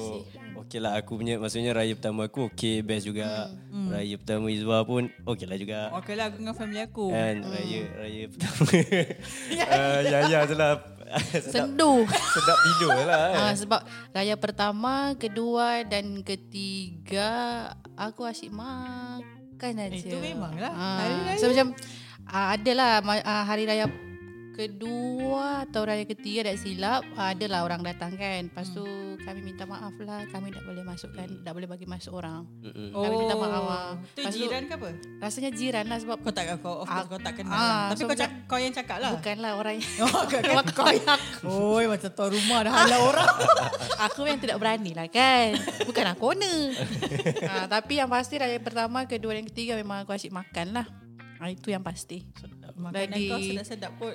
Okay lah aku punya Maksudnya raya pertama aku Okay best juga Raya pertama Izwa pun Okay lah juga Okey lah aku dengan family aku. Kan raya Raya (laughs) pertama uh, (laughs) Ya ya je lah (laughs) sedap, Sendu. sedap tidur lah kan. Ah, sebab raya pertama, kedua dan ketiga aku asyik makan aja. Itu memang lah. Ah, Hari raya. So macam ah, adalah ma- ah, hari raya kedua atau raya ketiga tak silap adalah orang datang kan. Lepas tu kami minta maaf lah kami tak boleh masukkan tak boleh bagi masuk orang. Mm-mm. Kami minta maaf. ah. Tu Lepas tu- jiran ke apa? Rasanya jiran lah sebab Kau tak kau of course kau tak kenal. Ah, lah. Tapi so kau cak, kau yang cakap lah. bukanlah orang yang (laughs) Oh, kau (laughs) kan kau yang Oi, macam tuan rumah dah halau (laughs) orang. Aku yang tidak berani lah kan Bukan aku owner ha, Tapi yang pasti raya pertama, kedua dan ketiga Memang aku asyik makan lah ha, Itu yang pasti Makanan Lagi- kau sedap-sedap pun.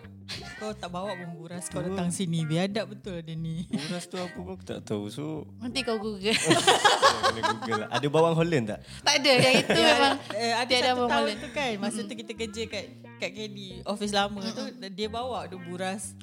Kau tak bawa pun buras kau datang sini. Biadab betul dia ni. Buras tu apa pun aku tak tahu. So, Nanti kau google (laughs) kena google lah. Ada bawang Holland tak? Tak ada Yang itu memang Eh, ada satu tahun Holland. tu kan Masa tu kita kerja kat Kat KD Office lama tu Dia bawa tu buras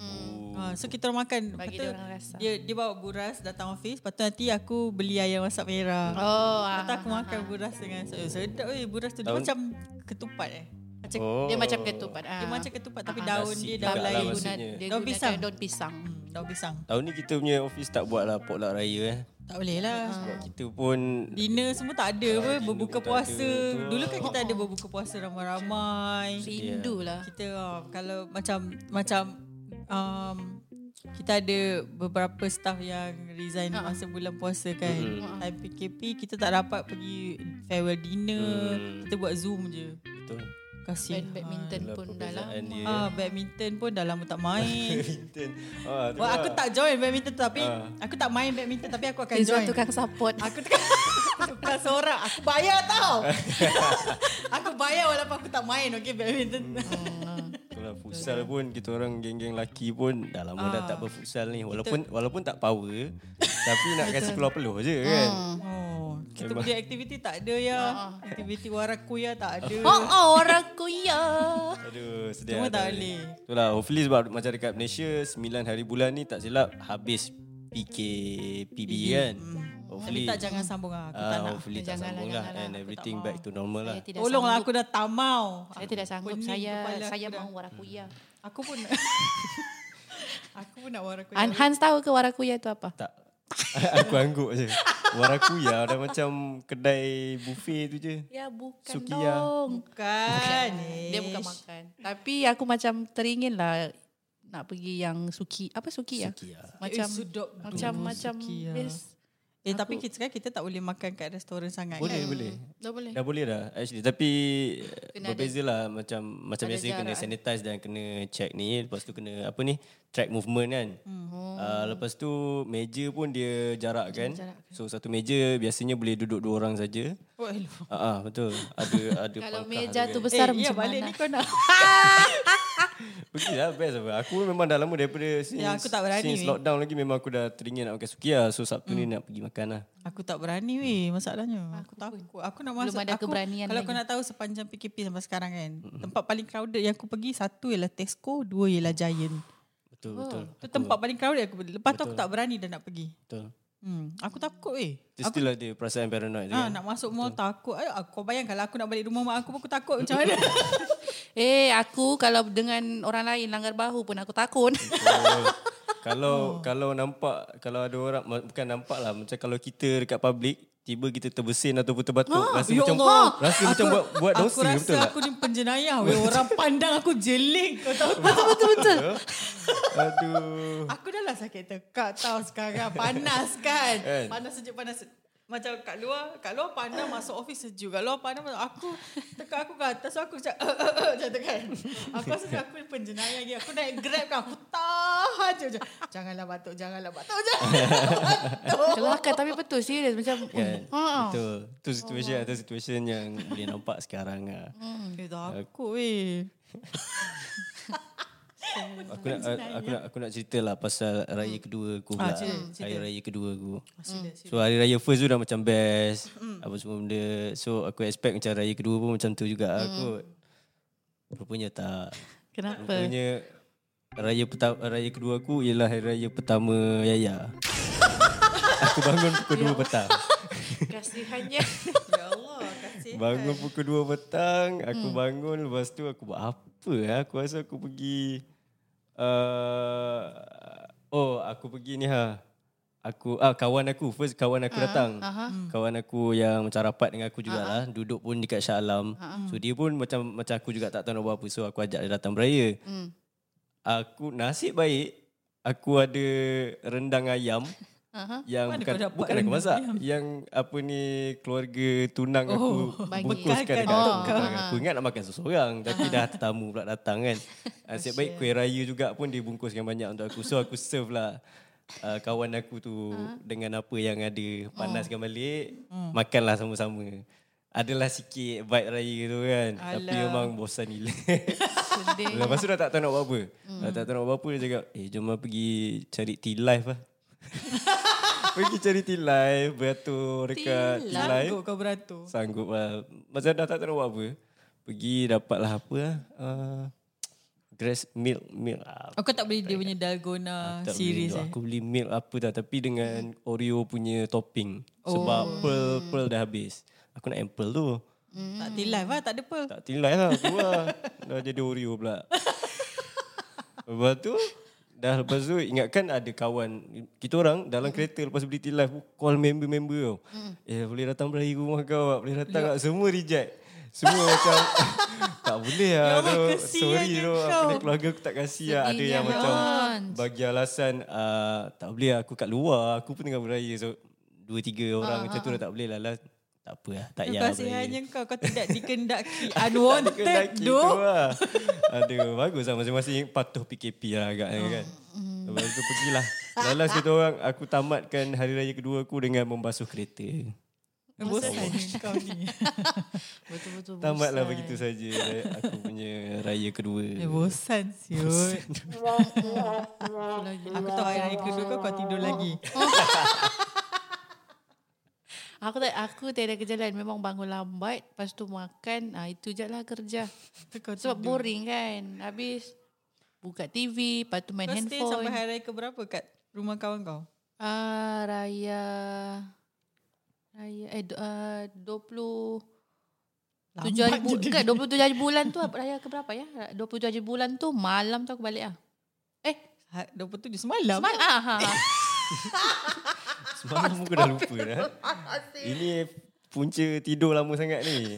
ha, So kita orang makan Bagi dia orang rasa. dia, dia bawa buras Datang office Lepas tu nanti aku Beli ayam masak merah Oh Lepas tu ah, aku makan buras dengan eh, Sedap eh buras tu Dia macam ketupat eh macam, Oh. Dia macam ketupat ah. Dia macam ketupat Tapi Ah. daun Nasi dia daun lah lain maksudnya. guna, dia Daun pisang. daun pisang hmm, Daun pisang Tahun ni kita punya office tak buat lah potluck raya eh. Tak boleh lah Sebab kita pun Dinner semua tak ada pun Berbuka puasa ada. Dulu kan kita ada berbuka puasa ramai-ramai Rindu lah kita uh, kalau macam macam um, kita ada beberapa staff yang resign Ha. masa bulan puasa kan. Mm-mm. Time PKP kita tak dapat pergi farewell dinner. Hmm. Kita buat Zoom je. betul. Kasihan. Bad- Badminton Itulah pun dah lah perbezaan dia. Ah, badminton pun dah lama tak main. (laughs) Badminton. Ah, Wah, aku lah. tak join badminton tapi Ah. aku tak main badminton tapi aku akan join. tukang support Aku tukar (laughs) tukar seorang. Aku bayar tau. (laughs) aku bayar walaupun aku tak main okay badminton. Itulah futsal pun kita orang geng-geng lelaki pun dah lama dah Ah. tak berfutsal ni. Walaupun walaupun tak power (laughs) tapi nak kasi keluar peluh je kan. Oh, kita punya aktiviti tak ada ya. Aktiviti warakuya tak ada. Oh, oh orang kuya Aduh, sedih. Cuma lah, tak boleh. Itulah, hopefully sebab macam dekat Malaysia 9 hari bulan ni tak silap habis PKPB kan. Tapi Hopefully tak jangan sambung lah. Aku tak ah, nak. hopefully tak Janganlah, sambung lah and Aku everything tak back to normal lah. Tolonglah aku dah tamau. Saya tidak sanggup Saya saya aku mau warakuya Aku pun (laughs) Aku pun nak warakuya. Han- Hans tahu ke warakuya itu apa? Tak. (laughs) aku angguk je. Warakuya dah macam kedai buffet tu je. Ya bukan Sukiya. dong Bukan. Dia bukan makan Tapi aku macam teringin lah Nak pergi yang suki Apa suki ya? Sukiya. Macam Eh, sedap Macam macam Sukiya. Eh tapi kita sekarang kita tak boleh makan kat restoran sangat Boleh, kan? boleh. Dah boleh Dah boleh dah actually tapi Kena berbeza lah macam macam ada biasa kena sanitize dan kena check ni lepas tu kena apa ni track movement kan. Hmm. Uh, lepas tu meja pun dia jarak kan. jarak. So satu meja biasanya boleh duduk dua orang saja. Oh, hello. Ah uh, betul. Ada ada Kalau meja tu kan. besar eh, ya, macam balik mana ni kau nak. (laughs) Pergilah best apa. Aku memang dah lama daripada since, Ya, aku tak berani, since weh. lockdown lagi memang aku dah teringin nak makan sukiya. So Sabtu Hmm. ni nak pergi makan lah. Aku tak berani weh masalahnya. Aku, takut. Aku nak Belum masuk. ada aku, keberanian Kalau lagi. kau nak tahu sepanjang PKP sampai sekarang kan. Tempat paling crowded yang aku pergi satu ialah Tesco, dua ialah Giant. Betul betul. Itu tempat paling crowded aku pergi. Lepas tu aku tak berani dah nak pergi. Betul. Hmm, aku takut weh. Itu still ada perasaan paranoid tu Ah, kan. nak masuk mall takut. Ay, aku bayang kalau aku nak balik rumah mak aku pun aku takut macam (laughs) mana. Eh aku kalau dengan orang lain langgar bahu pun aku takut Betul. (laughs) kalau Oh. kalau nampak kalau ada orang bukan nampak lah macam kalau kita dekat public tiba kita terbesin ataupun terbatuk rasa ya macam Allah. rasa macam buat buat aku dosa rasa betul tak? aku ni penjenayah weh. Orang pandang aku jeling. Kau tahu tak? Betul-betul Aduh. Aku dah lah sakit tekak tau sekarang. Panas kan? Kan? Panas sejuk panas. Macam kat luar, kat luar panas masuk office sejuk. Kat luar panas masuk aku tekak aku ke atas so aku macam macam tu kan. Aku rasa aku penjenayah lagi. Aku naik grab kan aku tahan je macam janganlah batuk, janganlah batuk. Janganlah batuk. Kelakar tapi betul serius macam Kan? ha. Betul. Tu situation tu situation yang boleh nampak sekarang lah. Eh takut weh. (laughs) Aku nak aku nak aku nak cerita lah pasal raya kedua aku pula. Ah, cerita, cerita. Hari raya kedua aku. Sila, sila. So hari raya first tu dah macam best. Apa semua benda. So aku expect macam raya kedua pun macam tu juga lah kot. Rupanya tak. Kenapa? Rupanya raya pertama raya kedua aku ialah hari raya pertama Yaya. (laughs) aku bangun pukul 2 petang. Kasihannya Ya Allah, (laughs) kasih. (laughs) Bangun pukul 2 petang, aku bangun lepas tu aku buat apa ya? Aku rasa aku pergi uh, oh, aku pergi ni ha. Aku ah kawan aku first kawan aku datang. Kawan aku yang macam rapat dengan aku jugalah, duduk pun dekat Shah Alam. So dia pun macam macam aku juga tak tahu nak buat apa. So aku ajak dia datang beraya. Hmm. aku nasib baik aku ada rendang ayam (laughs) Aha. yang Mana bukan bukan aku rendang masak ayam? yang apa ni keluarga tunang aku Oh, bagi. bungkuskan dekat kau. aku. Oh. aku ingat nak makan seseorang tapi dah tetamu pula datang kan (laughs) nasib baik kuih raya juga pun dibungkuskan banyak untuk aku so aku serve lah uh, kawan aku tu dengan apa yang ada panaskan balik makanlah sama-sama adalah sikit vibe raya tu kan tapi Alah. memang bosan gila. (laughs) Lepas tu dah tak tahu nak buat apa. Hmm. Dah tak tahu nak buat apa dia cakap, "Eh, jom lah pergi cari tea life lah." (laughs) pergi cari life, beratur dekat tea life. Sanggup kau beratur. Sanggup lah. Macam dah tak tahu buat apa. Pergi dapatlah apa lah. Uh, grass milk milk ah, Oh, kau tak beli dia punya dalgona tak series beli eh? Aku beli milk apa dah tapi dengan Oreo punya topping. Sebab pearl pearl dah habis. Aku nak ample tu. Tak tilai lah, tak ada apa. Tak tilai lah aku lah. Dah jadi Oreo pula. (laughs) lepas tu, dah lepas tu ingatkan ada kawan. Kita orang dalam kereta lepas beli tilai call member-member tau. Eh boleh datang beraya rumah kau tak? Boleh datang tak? Semua reject. Semua (laughs) macam tak boleh lah Ya Allah, tu. Sorry tu. ni keluarga aku tak kasih lah. Ada yang macam bagi alasan uh, tak boleh lah, aku kat luar. Aku pun tengah beraya. So dua tiga orang macam tu dah tak boleh lah. lah. Tak apa lah. Tak payah Kau beraya. hanya kau, kau tidak (laughs) dikendaki unwanted doh. lah. Aduh, bagus lah. Masing-masing patuh PKP lah agaknya kan. Lepas tu pergilah. Last kita orang, aku tamatkan hari raya kedua aku dengan membasuh kereta. Bosan (laughs) kau ni. (laughs) Betul-betul Tamatlah bosan. begitu saja aku punya raya kedua. Eh, bosan siut. Aku tahu hari raya kedua kau, kau tidur lagi. Aku tak aku tiada kerja lain memang bangun lambat lepas tu makan ah itu je lah kerja. (laughs) Kau Sebab boring kan. Habis buka TV, lepas tu main Kau stay sampai handphone. hari raya ke berapa kat rumah kawan kau? Ah raya raya eh ah, 20 tujuh hari bu- ke 27 hari bulan tu raya ke berapa ya? 27 hari bulan tu malam tu aku balik ah. Eh, Ha, 27 semalam. semalam ah ha. (laughs) Semalam aku dah lupa dah. Ini punca tidur lama sangat ni.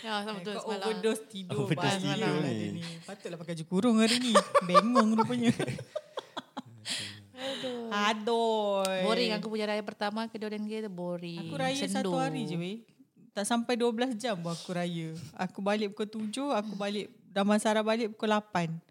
Ya, sama tu Kau semalam. overdose tidur Overdose tidur ni. ni. Patutlah pakai baju kurung hari ni. Bengong rupanya. Aduh. Aduh. Boring aku punya raya pertama, kedua dan ketiga boring. Aku raya Sendu. satu hari je weh. Tak sampai 12 jam pun aku raya. Aku balik pukul 7, aku balik Damansara balik pukul 8.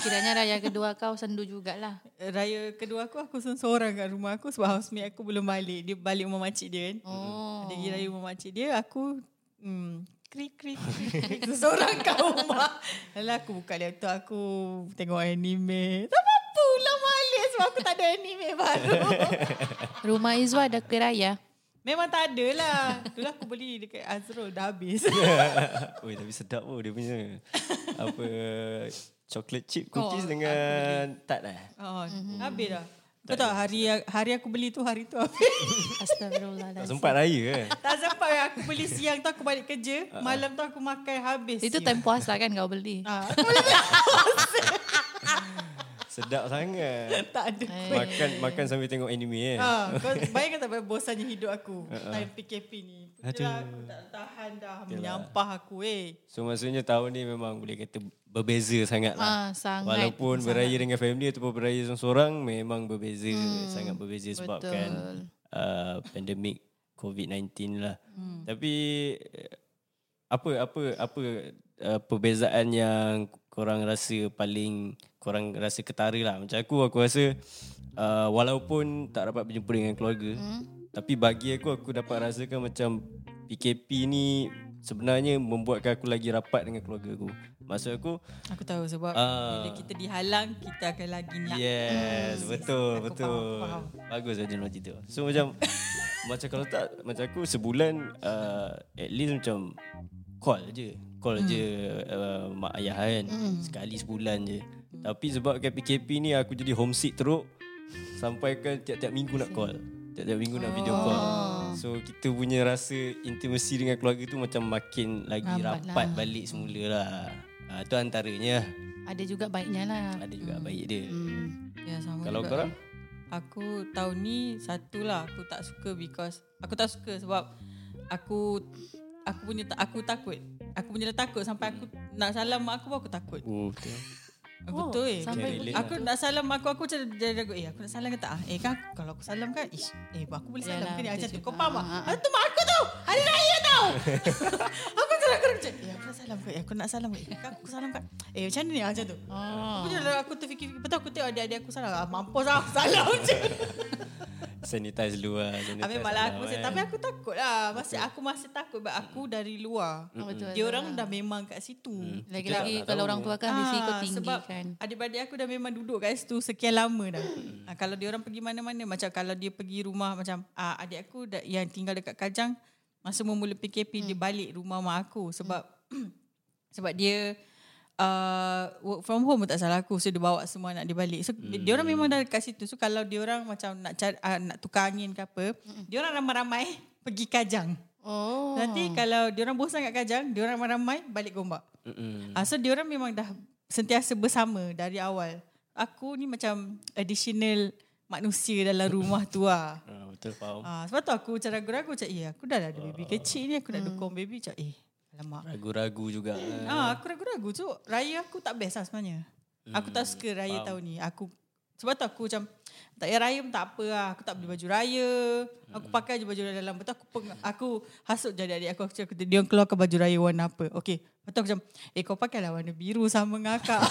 Kiranya raya kedua kau sendu jugalah. Raya kedua aku, aku seorang kat rumah aku sebab housemate aku belum balik. Dia balik rumah makcik dia kan. Oh. Dia pergi raya rumah makcik dia, aku hmm, krik krik krik (laughs) seorang kat rumah. Lalu aku buka laptop aku tengok anime. Tak apa ulang balik sebab aku tak ada anime baru. (laughs) Rumah Izwa ada kuih raya. Memang tak ada lah. Dulu aku beli dekat Azrul dah habis. (laughs) Oi, tapi sedap pun dia punya. Apa chocolate chip cookies Oh, dengan tart lah. Oh, habis dah. Kau tahu hari hari aku beli tu hari tu habis. (laughs) Tak Astagfirullahaladzim. sempat raya kan? tak sempat aku beli siang tu aku balik kerja, malam tu aku makan habis. Itu time puasa kan kau beli. Ah, (laughs) Sedap sangat. (laughs) tak ada. Makan makan sambil tengok anime eh. Ha, kau bayangkan tak bosannya hidup aku time PKP ni. Itulah aku tak tahan dah menyampah aku eh. So maksudnya tahun ni memang boleh kata berbeza sangat lah. Ah, sangat. Walaupun beraya dengan family ataupun beraya seorang-seorang memang berbeza. Hmm, Sangat berbeza sebabkan uh, pandemik COVID-19 lah. Hmm. Tapi eh, apa apa apa uh, perbezaan yang korang rasa paling korang rasa ketara lah. Macam aku aku rasa uh, walaupun tak dapat berjumpa dengan keluarga Hmm. tapi bagi aku aku dapat rasakan macam PKP ni sebenarnya membuatkan aku lagi rapat dengan keluarga aku. Maksud aku Aku tahu sebab Ah. bila kita dihalang kita akan lagi nak. Yes, betul, Aku betul. faham, Bagus ada macam tu. So macam macam kalau tak macam aku sebulan uh, at least macam call je. Call je uh, mak ayah kan. Sekali sebulan je. Tapi sebab PKP ni aku jadi homesick teruk sampai kan tiap-tiap minggu nak call. Tiap-tiap minggu nak video call. So kita punya rasa intimacy dengan keluarga tu macam makin lagi Rapat rapat balik semula lah. Uh, tu antaranya. Ada juga baiknya lah. Ada juga baik dia. Hmm. Ya sama Kalau juga. korang? Aku tahun ni satulah aku tak suka because aku tak suka sebab aku aku punya aku takut. Aku punya takut sampai aku nak salam mak aku pun aku takut. Oh, betul. Oh, Betul eh. sampai Aku nak salam aku aku macam dia ragu eh aku nak salam ke tak? ah? Eh kan kalau aku salam kan ish eh aku boleh salam Yalah, ke ni betul macam tu. Kau faham tak? Ah, ah, Ah, tu mak aku tu. Hari raya tau. (laughs) aku tu aku macam eh aku nak salam ke? Eh, aku nak salam ke? Eh, kan aku salam kan? Eh macam ni ah, macam tu. Oh. Aku je lah aku terfikir betul aku tengok adik-adik aku salam. Ah, mampus lah aku salam je. (laughs) Sanitize dulu lah. Sanitize Habis malah aku masih kan. tapi aku takut lah. Masih aku masih takut sebab aku dari luar. Oh, betul, Dia orang dah memang kat situ. Lagi-lagi Kita tak kalau orang tua kan mesti ikut tinggi sebab kan. adik-adik aku dah memang duduk kat situ sekian lama dah. ha, kalau dia orang pergi mana-mana macam kalau dia pergi rumah macam ah, adik aku dah, yang tinggal dekat Kajang masa mula PKP dia balik rumah mak aku sebab (clears throat) sebab dia uh, work from home tak salah aku so dia bawa semua anak dia balik. So hmm. dia orang memang dah dekat situ. So kalau dia orang macam nak cari, uh, nak tukar angin ke apa, dia orang ramai-ramai (laughs) pergi Kajang. Oh. Nanti kalau dia orang bosan kat Kajang, dia orang ramai-ramai balik Gombak. Ah, so dia orang memang dah sentiasa bersama dari awal. Aku ni macam additional manusia dalam rumah tu lah. Ah, betul faham. Ah, sebab tu aku macam ragu-ragu macam eh aku dah ada baby kecil ni aku nak dukung baby macam eh alamak. Ragu-ragu juga. Ah, aku ragu-ragu tu raya aku tak best lah sebenarnya. Aku tak suka raya tahun ni. Aku sebab tu aku macam tak payah raya pun tak apa lah. Aku tak beli baju raya. Aku pakai je baju raya dalam. Betul aku peng, aku hasut jadi adik aku. Aku cakap, dia orang keluarkan baju raya warna apa. Okay. Betul aku macam, eh kau pakailah warna biru sama dengan akak. (laughs)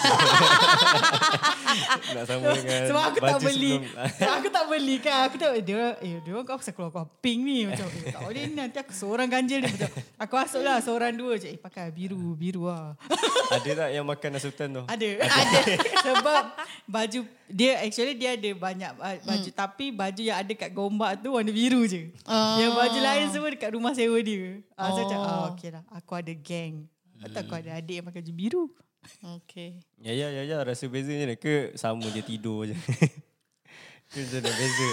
Nak sama dengan Sebab aku tak beli. sebelum. (laughs) Sebab aku tak beli kan. Aku tak, dia orang, eh dia orang kau pasal keluar kau pink ni. Macam, eh tak boleh ni nanti aku seorang ganjil ni. Macam, aku masuk lah seorang dua je. Eh pakai biru, biru lah. (laughs) Ada tak yang makan nasutan tu? Ada. Ada. Sebab baju dia actually dia ada banyak baju Hmm. tapi baju yang ada kat Gombak tu warna biru je. Ah. Yang baju lain semua dekat rumah sewa dia. Ah oh. so macam Oh. ah okey lah. Aku ada geng. Atau aku ada adik yang pakai baju biru. Okay. Ya ya ya ya rasa beza je ni ke sama je tidur je. (laughs) ke mana beza.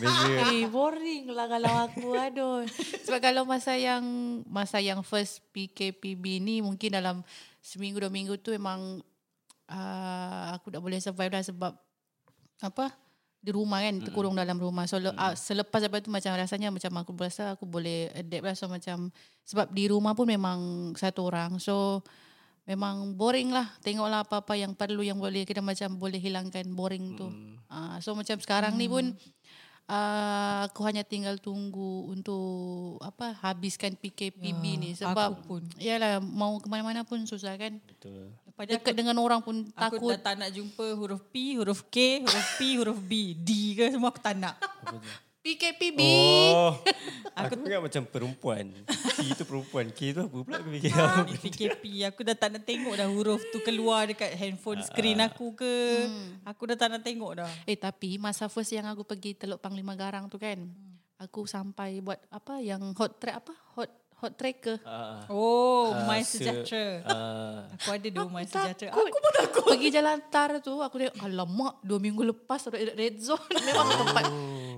Beza. (laughs) Eh boring lah kalau aku aduh. Sebab kalau masa yang masa yang first PKPB ni mungkin dalam seminggu dua minggu tu memang uh, aku tak boleh survive dah sebab apa di rumah kan terkurung dalam rumah. So le, uh, selepas daripada tu macam rasanya macam aku berasa aku boleh adapt lah. So macam sebab di rumah pun memang satu orang. So memang boring lah. Tengoklah apa-apa yang perlu yang boleh kita macam boleh hilangkan boring tu. Uh, so macam sekarang ni pun uh, aku hanya tinggal tunggu untuk apa habiskan PKPB Ya, ni sebab aku pun. yalah mau ke mana-mana pun susah kan Betul. Lepas dekat dengan orang pun Aku takut dah tak nak jumpa huruf P, huruf K, huruf P, huruf B. D ke semua aku tak nak. PKPB Oh, (laughs) aku ingat macam perempuan. P tu perempuan, K tu apa pula aku fikir. Ni PKP aku dah tak nak tengok dah huruf tu keluar dekat handphone screen aku ke. Aku dah tak nak tengok dah. Eh tapi masa first yang aku pergi Teluk Panglima Garang tu kan. Aku sampai buat apa yang hot track apa? Hot hot tracker. Ah, Oh, ah, my se- sejahtera. ah, Aku ada dua my sejahtera. Takut. Aku pun takut. Pergi jalan tar tu aku tengok alamak dua minggu lepas red, red zone (laughs) memang tempat.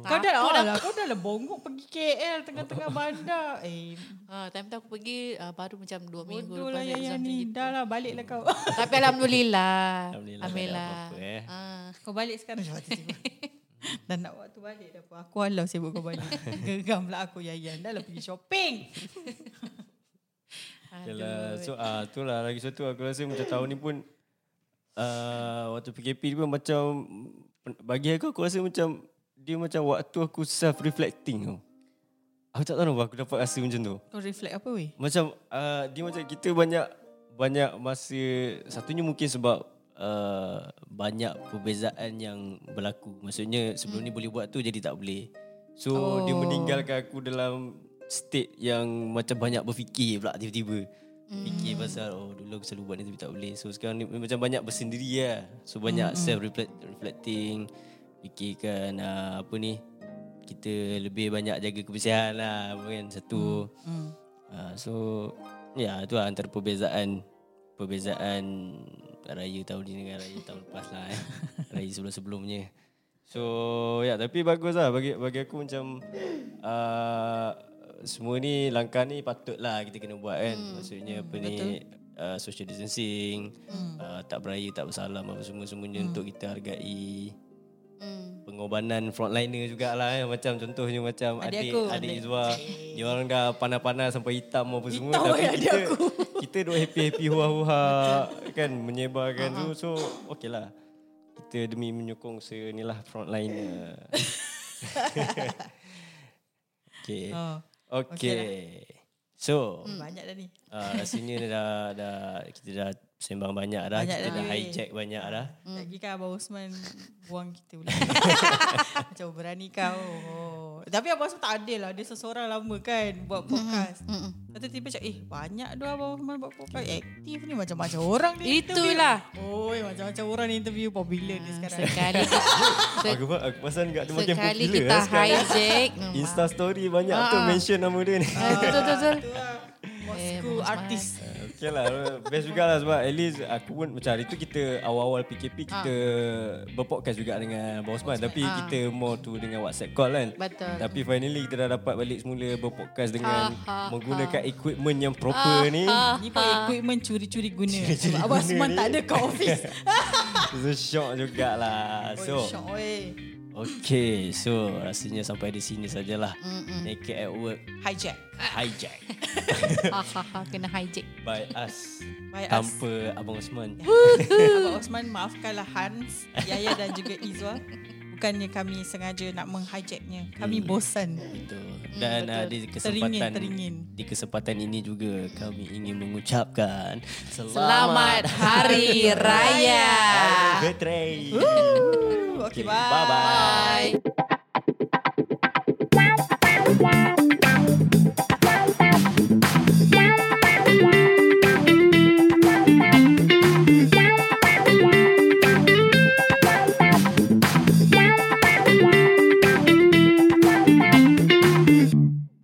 Kau dah lah, kau dah lah bongok pergi KL tengah-tengah bandar. Eh, Ah, time tu aku pergi uh, baru macam dua minggu bodoh lepas lah yang zone ni. gitu. Dah lah, baliklah kau. (laughs) Tapi alhamdulillah. Alhamdulillah, Alhamdulillah. eh. Ah. kau balik sekarang. (laughs) Dan nak waktu balik dah pun. Aku halau sibuk kau balik. (laughs) Geram lah aku Yayan. Dah lah pergi shopping. Yalah, so ah tu lah lagi satu aku rasa macam tahun ni pun uh, waktu PKP ni pun macam bagi aku aku rasa macam dia macam waktu aku self reflecting tau. Aku tak tahu aku dapat rasa macam tu. Kau reflect apa weh? Macam uh, dia macam kita banyak banyak masa satunya mungkin sebab uh, banyak perbezaan yang berlaku. Maksudnya sebelum ni boleh buat tu jadi tak boleh. So oh. dia meninggalkan aku dalam state yang macam banyak berfikir pula tiba-tiba. Fikir pasal oh dulu aku selalu buat ni tapi tak boleh. So sekarang ni macam banyak bersendiri lah. So banyak self reflecting fikirkan uh, apa ni kita lebih banyak jaga kebersihan lah kan satu. Hmm. Uh, so ya itu lah antara perbezaan perbezaan raya tahun ni dengan raya tahun lepas lah eh. (laughs) raya sebelum-sebelumnya. So ya tapi bagus lah bagi bagi aku macam uh, semua ni langkah ni patut lah kita kena buat kan. Hmm, Maksudnya apa ni uh, social distancing, hmm. uh, tak beraya, tak bersalam apa semua semuanya hmm. untuk kita hargai Hmm. pengorbanan frontliner jugalah eh. Macam contohnya macam Adik adik aku. adik, Izwa. Dia orang dah panas-panas sampai hitam apa semua Hitam tapi eh adik kita aku. kita duk happy-happy hua-hua kan menyebarkan tu so okeylah. Kita demi menyokong senilah frontliner. (laughs) okay. Oh, Okay. So, banyak dah ni. uh, rasanya dah, dah kita dah sembang banyak dah. Banyak kita dah dah hijack banyak dah. Hmm. Lagi kan Abang Osman buang kita pula. (laughs) Macam berani kau. Oh. Tapi Abang Osman tak adil lah. Dia seseorang lama kan buat podcast. Mm-mm. Lepas tu tiba cakap, eh banyak tu Abang Osman buat podcast. Aktif ni macam-macam orang ni. Itulah. Oh, macam-macam orang ni interview popular ni sekarang. Sekali (laughs) se- Aku, aku perasan kat dia makin sekali popular kita lah sekarang. hijack. (laughs) Insta story banyak tu Ah, ah. mention nama dia ni. Ah, betul betul betul. Tu lah. Eh, Bosku artis. Okay lah Best jugalah sebab At least aku pun Macam hari tu kita Awal-awal PKP Kita Berpodcast juga dengan Abang Osman Tapi Ah. kita more tu Dengan WhatsApp call kan Betul. Tapi finally Kita dah dapat balik semula Berpodcast dengan Ah, ah, Menggunakan equipment yang proper ni Ni pun equipment curi-curi guna. Curi-curi Sebab Abang guna Osman ni. tak ada kat office. (laughs) So shock jugalah Oh, So syok oi. Okay So rasanya sampai di sini sajalah Naked at work Hijack. Hijack Ha ha ha kena hijack. By us By us. Tanpa Abang Osman Abang Osman maafkanlah Hans, Yaya dan juga Izwa. Bukannya kami sengaja nak menghijacknya. Kami bosan. Betul. Dan betul. uh, di kesempatan Teringin, teringin. di kesempatan ini juga kami ingin mengucapkan Selamat Hari Raya. Betray. Okay, Okay, bye. bye-bye. Bye.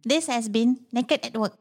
This has been Naked at Work.